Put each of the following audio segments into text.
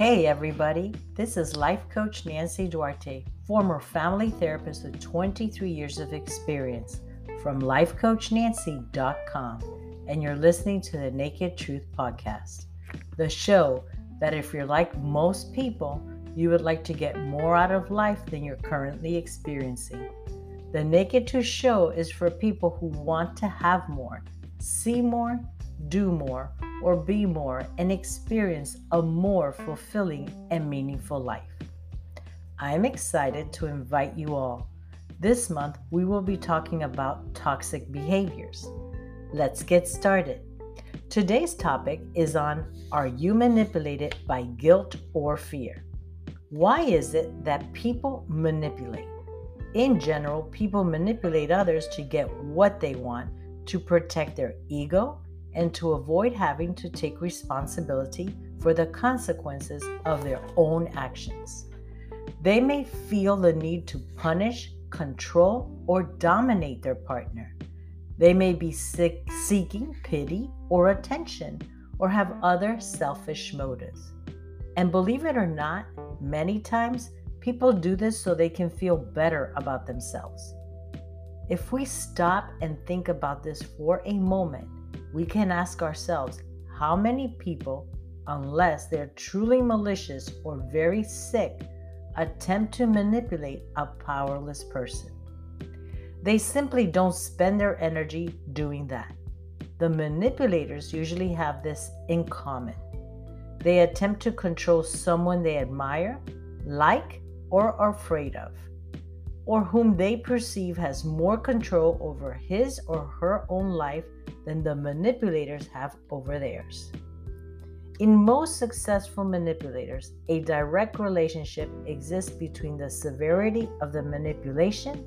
Hey, everybody. This is life coach Nancy Duarte, former family therapist with 23 years of experience from lifecoachnancy.com, and you're listening to the Naked Truth Podcast, the show that if you're like most people, you would like to get more out of life than you're currently experiencing. The Naked Truth show is for people who want to have more, see more, do more, or be more and experience a more fulfilling and meaningful life. I am excited to invite you all. This month, we will be talking about toxic behaviors. Let's get started. Today's topic is on Are you manipulated by guilt or fear? Why is it that people manipulate? In general, people manipulate others to get what they want, to protect their ego, and to avoid having to take responsibility for the consequences of their own actions. They may feel the need to punish, control, or dominate their partner. They may be sick, seeking pity or attention or have other selfish motives. And believe it or not, many times people do this so they can feel better about themselves. If we stop and think about this for a moment, we can ask ourselves how many people, unless they're truly malicious or very sick, attempt to manipulate a powerless person. They simply don't spend their energy doing that. The manipulators usually have this in common. They attempt to control someone they admire, like, or are afraid of, or whom they perceive has more control over his or her own life than the manipulators have over theirs. In most successful manipulators, a direct relationship exists between the severity of the manipulation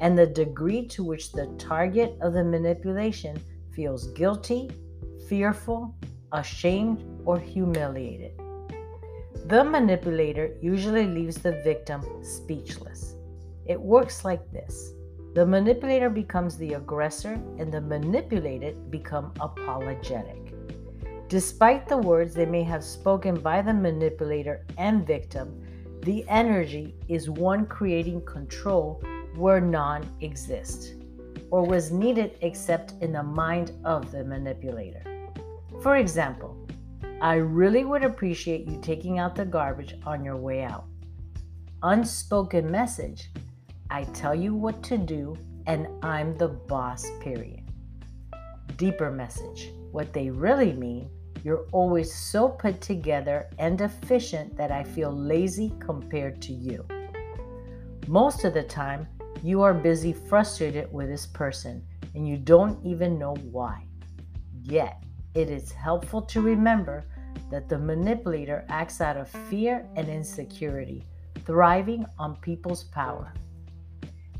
and the degree to which the target of the manipulation feels guilty, fearful, ashamed, or humiliated. The manipulator usually leaves the victim speechless. It works like this the manipulator becomes the aggressor, and the manipulated become apologetic. Despite the words they may have spoken by the manipulator and victim, the energy is one creating control where none exists or was needed except in the mind of the manipulator. For example, I really would appreciate you taking out the garbage on your way out. Unspoken message I tell you what to do, and I'm the boss, period. Deeper message. What they really mean, you're always so put together and efficient that I feel lazy compared to you. Most of the time, you are busy frustrated with this person and you don't even know why. Yet, it is helpful to remember that the manipulator acts out of fear and insecurity, thriving on people's power.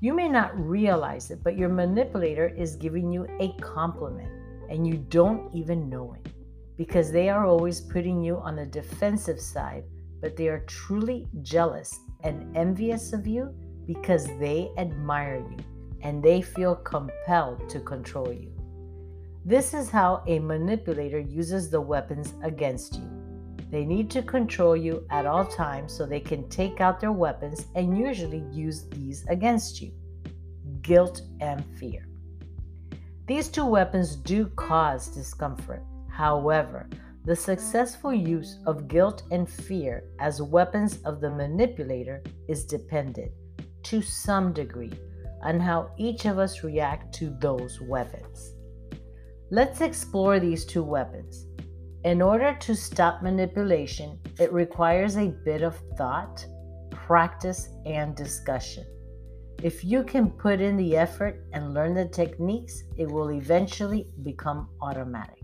You may not realize it, but your manipulator is giving you a compliment and you don't even know it because they are always putting you on the defensive side, but they are truly jealous and envious of you because they admire you and they feel compelled to control you. This is how a manipulator uses the weapons against you. They need to control you at all times so they can take out their weapons and usually use these against you guilt and fear. These two weapons do cause discomfort. However, the successful use of guilt and fear as weapons of the manipulator is dependent, to some degree, on how each of us react to those weapons. Let's explore these two weapons. In order to stop manipulation, it requires a bit of thought, practice, and discussion. If you can put in the effort and learn the techniques, it will eventually become automatic.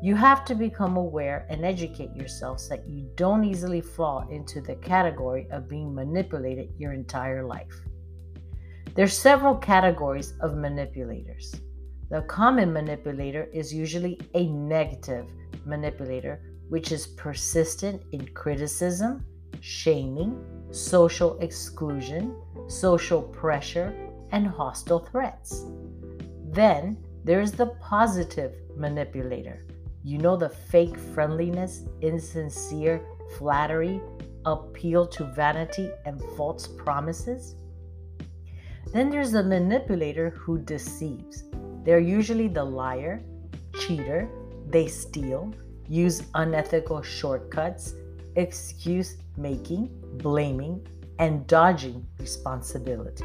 You have to become aware and educate yourself so that you don't easily fall into the category of being manipulated your entire life. There's several categories of manipulators. The common manipulator is usually a negative manipulator, which is persistent in criticism, shaming, social exclusion, social pressure, and hostile threats. Then there's the positive manipulator. You know, the fake friendliness, insincere, flattery, appeal to vanity, and false promises. Then there's the manipulator who deceives. They're usually the liar, cheater, they steal, use unethical shortcuts, excuse making, blaming, and dodging responsibility.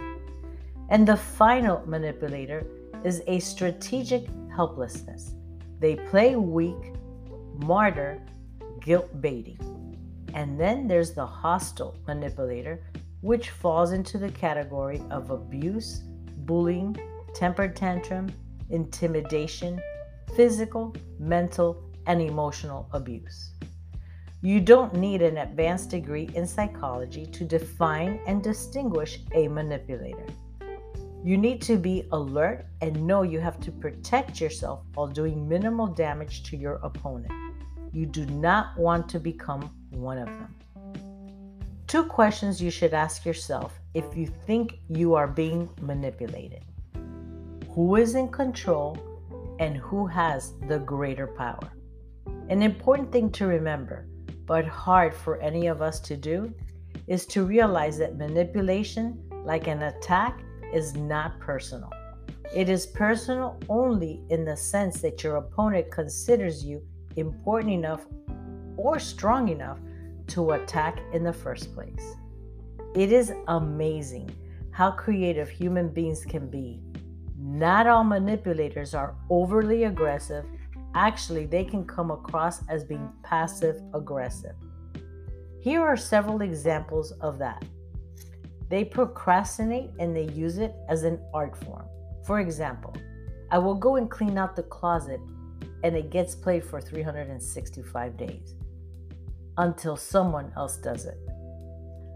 And the final manipulator is a strategic helplessness. They play weak, martyr, guilt baiting. And then there's the hostile manipulator, which falls into the category of abuse, bullying, temper tantrum, intimidation, physical, mental, and emotional abuse. You don't need an advanced degree in psychology to define and distinguish a manipulator. You need to be alert and know you have to protect yourself while doing minimal damage to your opponent. You do not want to become one of them. Two questions you should ask yourself if you think you are being manipulated Who is in control and who has the greater power? An important thing to remember, but hard for any of us to do, is to realize that manipulation, like an attack, is not personal. It is personal only in the sense that your opponent considers you important enough or strong enough to attack in the first place. It is amazing how creative human beings can be. Not all manipulators are overly aggressive. Actually, they can come across as being passive aggressive. Here are several examples of that. They procrastinate and they use it as an art form. For example, I will go and clean out the closet and it gets played for 365 days until someone else does it.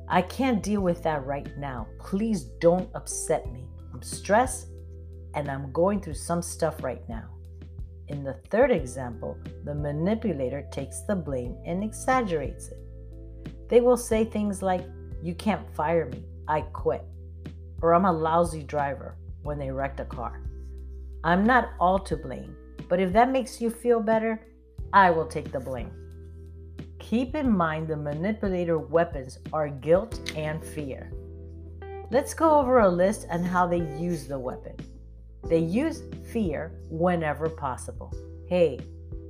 I can't deal with that right now. Please don't upset me. I'm stressed and I'm going through some stuff right now. In the third example, the manipulator takes the blame and exaggerates it. They will say things like, You can't fire me. I quit. Or I'm a lousy driver when they wrecked a car. I'm not all to blame, but if that makes you feel better, I will take the blame. Keep in mind the manipulator weapons are guilt and fear. Let's go over a list on how they use the weapon. They use fear whenever possible. Hey,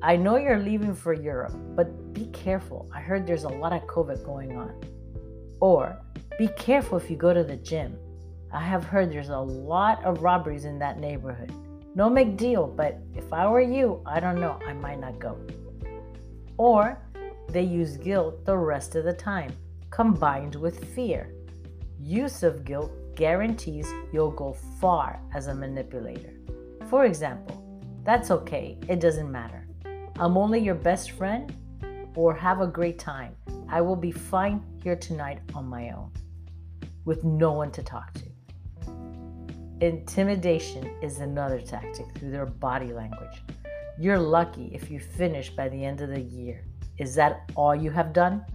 I know you're leaving for Europe, but be careful. I heard there's a lot of COVID going on. Or be careful if you go to the gym. I have heard there's a lot of robberies in that neighborhood. No big deal, but if I were you, I don't know, I might not go. Or they use guilt the rest of the time, combined with fear. Use of guilt guarantees you'll go far as a manipulator. For example, that's okay, it doesn't matter. I'm only your best friend, or have a great time. I will be fine here tonight on my own with no one to talk to. Intimidation is another tactic through their body language. You're lucky if you finish by the end of the year. Is that all you have done?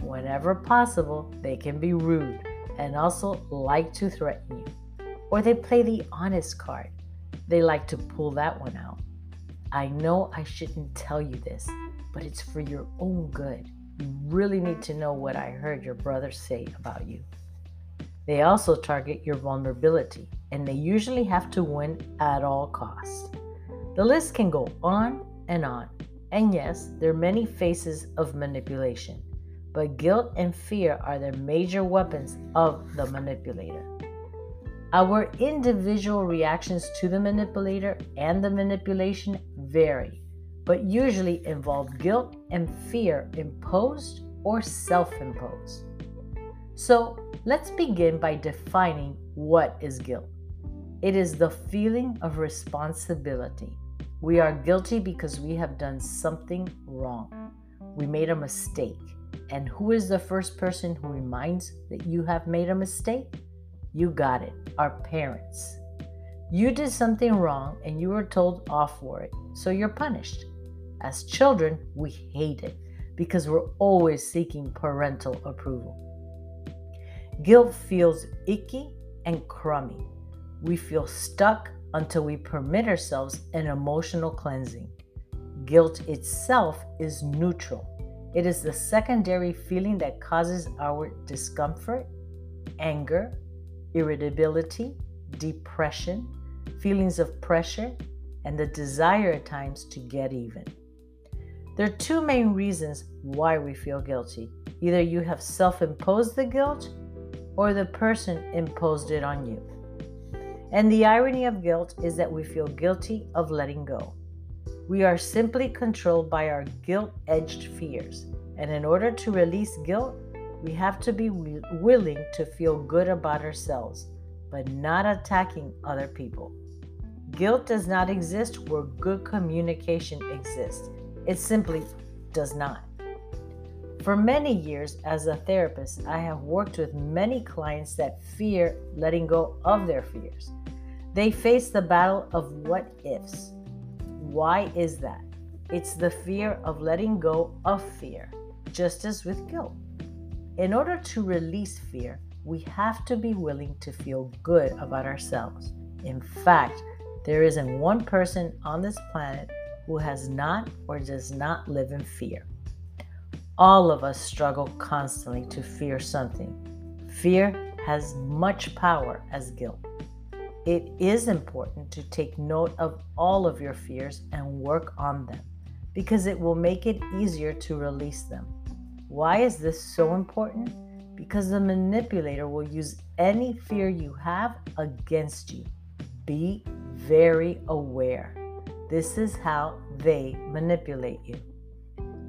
Whenever possible, they can be rude and also like to threaten you. Or they play the honest card. They like to pull that one out. I know I shouldn't tell you this, but it's for your own good. You really need to know what I heard your brother say about you. They also target your vulnerability, and they usually have to win at all costs. The list can go on and on. And yes, there are many faces of manipulation, but guilt and fear are the major weapons of the manipulator. Our individual reactions to the manipulator and the manipulation vary, but usually involve guilt and fear imposed or self imposed. So let's begin by defining what is guilt. It is the feeling of responsibility. We are guilty because we have done something wrong. We made a mistake. And who is the first person who reminds that you have made a mistake? You got it, our parents. You did something wrong and you were told off for it, so you're punished. As children, we hate it because we're always seeking parental approval. Guilt feels icky and crummy. We feel stuck until we permit ourselves an emotional cleansing. Guilt itself is neutral. It is the secondary feeling that causes our discomfort, anger, irritability, depression, feelings of pressure, and the desire at times to get even. There are two main reasons why we feel guilty. Either you have self imposed the guilt, or the person imposed it on you. And the irony of guilt is that we feel guilty of letting go. We are simply controlled by our guilt edged fears. And in order to release guilt, we have to be willing to feel good about ourselves, but not attacking other people. Guilt does not exist where good communication exists. It simply does not. For many years as a therapist, I have worked with many clients that fear letting go of their fears. They face the battle of what ifs. Why is that? It's the fear of letting go of fear, just as with guilt. In order to release fear, we have to be willing to feel good about ourselves. In fact, there isn't one person on this planet who has not or does not live in fear. All of us struggle constantly to fear something. Fear has much power as guilt. It is important to take note of all of your fears and work on them because it will make it easier to release them. Why is this so important? Because the manipulator will use any fear you have against you. Be very aware. This is how they manipulate you.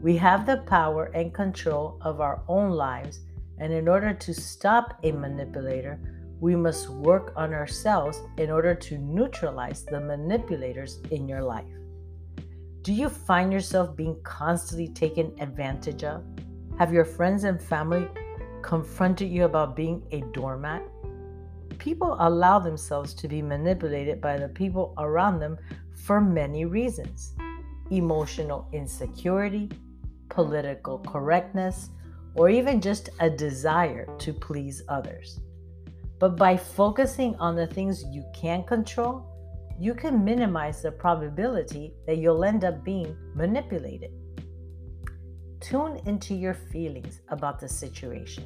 We have the power and control of our own lives, and in order to stop a manipulator, we must work on ourselves in order to neutralize the manipulators in your life. Do you find yourself being constantly taken advantage of? Have your friends and family confronted you about being a doormat? People allow themselves to be manipulated by the people around them for many reasons emotional insecurity, political correctness, or even just a desire to please others. But by focusing on the things you can control, you can minimize the probability that you'll end up being manipulated. Tune into your feelings about the situation.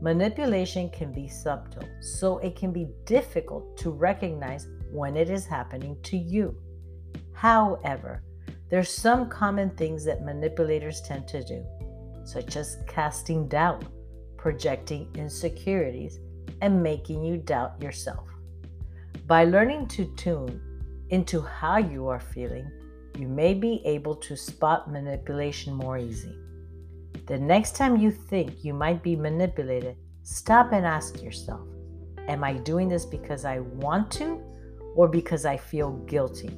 Manipulation can be subtle, so it can be difficult to recognize when it is happening to you. However, there's some common things that manipulators tend to do, such as casting doubt, projecting insecurities, and making you doubt yourself. By learning to tune into how you are feeling, you may be able to spot manipulation more easy. The next time you think you might be manipulated, stop and ask yourself Am I doing this because I want to or because I feel guilty,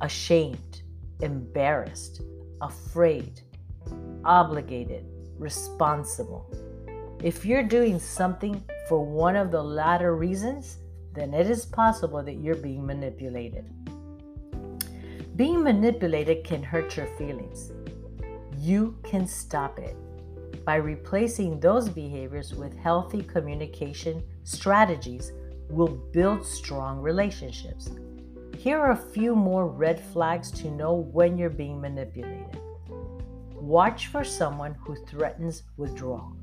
ashamed, embarrassed, afraid, obligated, responsible? If you're doing something for one of the latter reasons, then it is possible that you're being manipulated. Being manipulated can hurt your feelings. You can stop it by replacing those behaviors with healthy communication strategies will build strong relationships. Here are a few more red flags to know when you're being manipulated. Watch for someone who threatens withdrawal.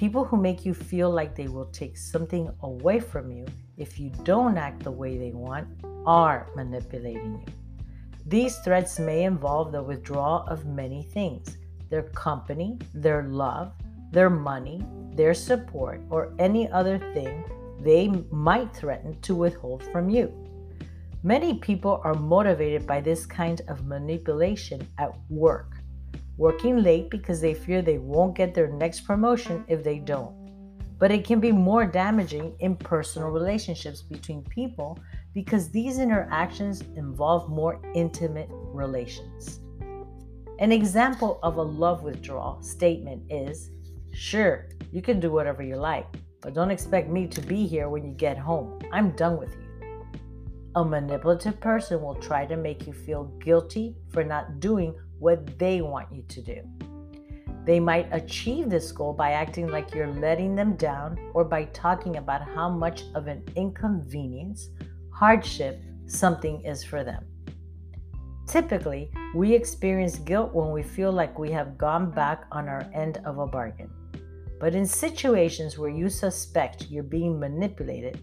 People who make you feel like they will take something away from you if you don't act the way they want are manipulating you. These threats may involve the withdrawal of many things their company, their love, their money, their support, or any other thing they might threaten to withhold from you. Many people are motivated by this kind of manipulation at work, working late because they fear they won't get their next promotion if they don't. But it can be more damaging in personal relationships between people because these interactions involve more intimate relations. An example of a love withdrawal statement is Sure, you can do whatever you like, but don't expect me to be here when you get home. I'm done with you. A manipulative person will try to make you feel guilty for not doing what they want you to do. They might achieve this goal by acting like you're letting them down or by talking about how much of an inconvenience hardship something is for them. Typically, we experience guilt when we feel like we have gone back on our end of a bargain. But in situations where you suspect you're being manipulated,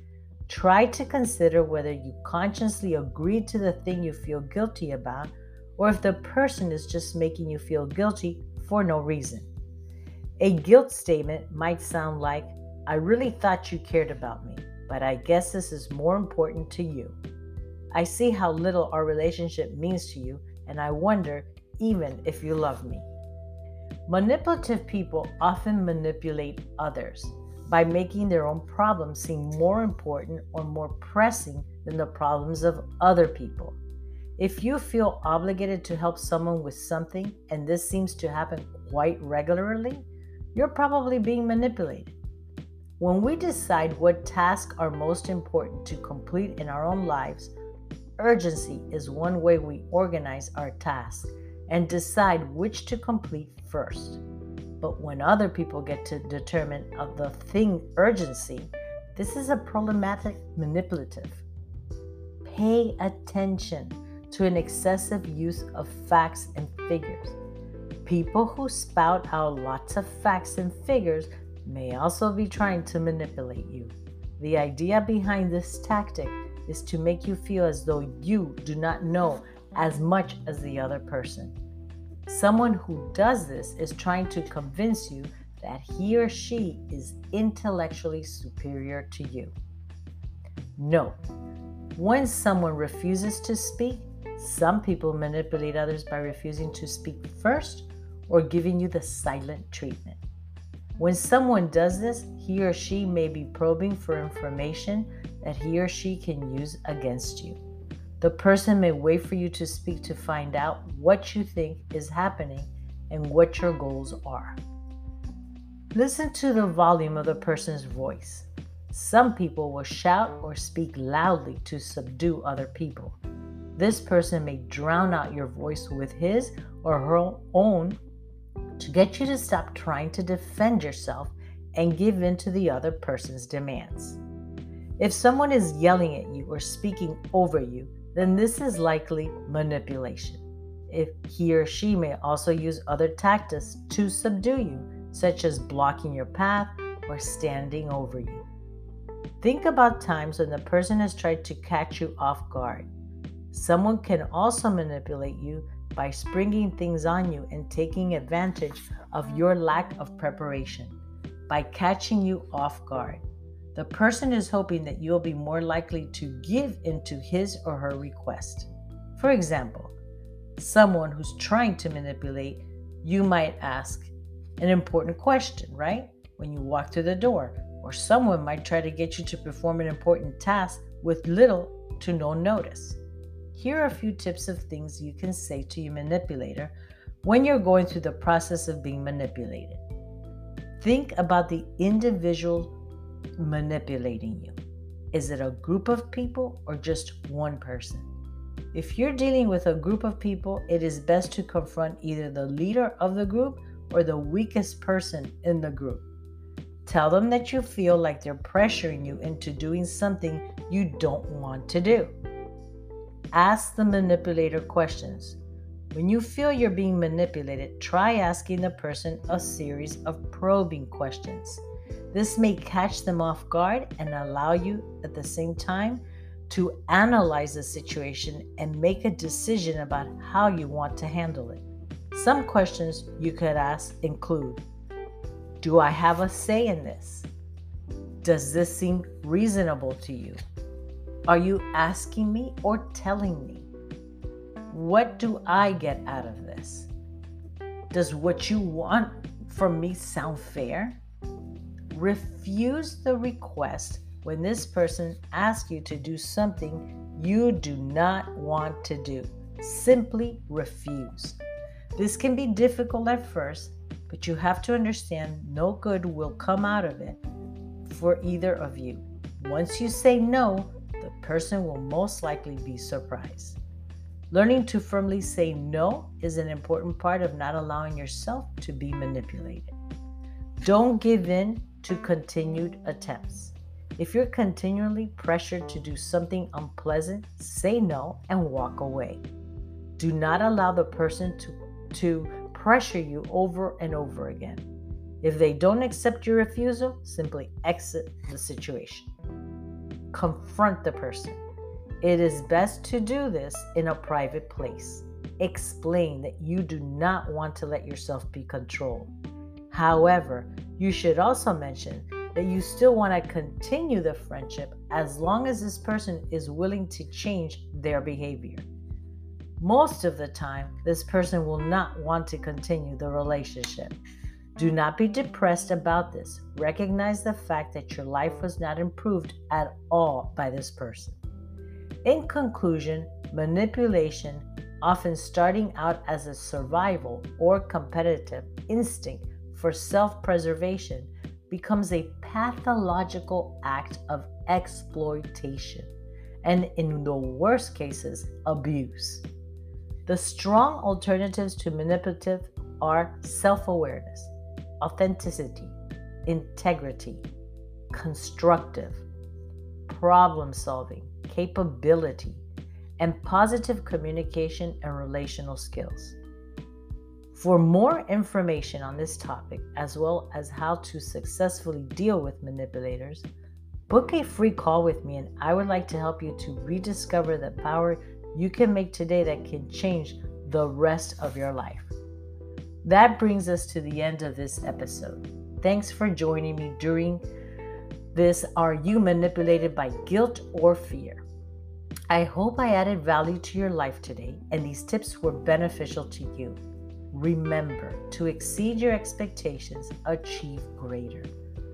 try to consider whether you consciously agreed to the thing you feel guilty about or if the person is just making you feel guilty for no reason. A guilt statement might sound like, I really thought you cared about me, but I guess this is more important to you. I see how little our relationship means to you, and I wonder even if you love me. Manipulative people often manipulate others by making their own problems seem more important or more pressing than the problems of other people. If you feel obligated to help someone with something and this seems to happen quite regularly, you're probably being manipulated. When we decide what tasks are most important to complete in our own lives, urgency is one way we organize our tasks and decide which to complete first. But when other people get to determine of the thing urgency, this is a problematic manipulative. Pay attention to an excessive use of facts and figures. People who spout out lots of facts and figures may also be trying to manipulate you. The idea behind this tactic is to make you feel as though you do not know as much as the other person. Someone who does this is trying to convince you that he or she is intellectually superior to you. No. When someone refuses to speak, some people manipulate others by refusing to speak first or giving you the silent treatment. When someone does this, he or she may be probing for information that he or she can use against you. The person may wait for you to speak to find out what you think is happening and what your goals are. Listen to the volume of the person's voice. Some people will shout or speak loudly to subdue other people. This person may drown out your voice with his or her own to get you to stop trying to defend yourself and give in to the other person's demands. If someone is yelling at you or speaking over you, then this is likely manipulation. If he or she may also use other tactics to subdue you, such as blocking your path or standing over you. Think about times when the person has tried to catch you off guard. Someone can also manipulate you by springing things on you and taking advantage of your lack of preparation by catching you off guard. The person is hoping that you'll be more likely to give into his or her request. For example, someone who's trying to manipulate, you might ask an important question, right? When you walk through the door, or someone might try to get you to perform an important task with little to no notice. Here are a few tips of things you can say to your manipulator when you're going through the process of being manipulated. Think about the individual manipulating you? Is it a group of people or just one person? If you're dealing with a group of people, it is best to confront either the leader of the group or the weakest person in the group. Tell them that you feel like they're pressuring you into doing something you don't want to do. Ask the manipulator questions. When you feel you're being manipulated, try asking the person a series of probing questions. This may catch them off guard and allow you at the same time to analyze the situation and make a decision about how you want to handle it. Some questions you could ask include Do I have a say in this? Does this seem reasonable to you? Are you asking me or telling me? What do I get out of this? Does what you want from me sound fair? refuse the request when this person asks you to do something you do not want to do. Simply refuse. This can be difficult at first, but you have to understand no good will come out of it for either of you. Once you say no, person will most likely be surprised. Learning to firmly say no is an important part of not allowing yourself to be manipulated. Don't give in to continued attempts. If you're continually pressured to do something unpleasant, say no and walk away. Do not allow the person to, to pressure you over and over again. If they don't accept your refusal, simply exit the situation. Confront the person. It is best to do this in a private place. Explain that you do not want to let yourself be controlled. However, you should also mention that you still want to continue the friendship as long as this person is willing to change their behavior. Most of the time, this person will not want to continue the relationship. Do not be depressed about this. Recognize the fact that your life was not improved at all by this person. In conclusion, manipulation, often starting out as a survival or competitive instinct for self preservation, becomes a pathological act of exploitation and, in the worst cases, abuse. The strong alternatives to manipulative are self awareness authenticity, integrity, constructive, problem solving, capability, and positive communication and relational skills. For more information on this topic, as well as how to successfully deal with manipulators, book a free call with me, and I would like to help you to rediscover the power you can make today that can change the rest of your life. That brings us to the end of this episode. Thanks for joining me during this Are You Manipulated by Guilt or Fear? I hope I added value to your life today and these tips were beneficial to you. Remember to exceed your expectations, achieve greater.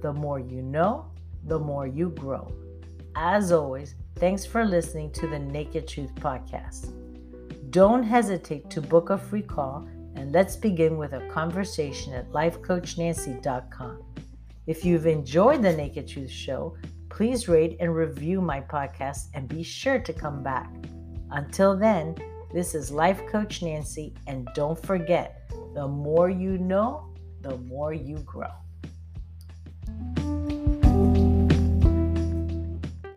The more you know, the more you grow. As always, thanks for listening to the Naked Truth Podcast. Don't hesitate to book a free call and let's begin with a conversation at lifecoachnancy.com. If you've enjoyed the Naked Truth Show, please rate and review my podcast and be sure to come back. Until then, this is Life Coach Nancy, and don't forget the more you know, the more you grow.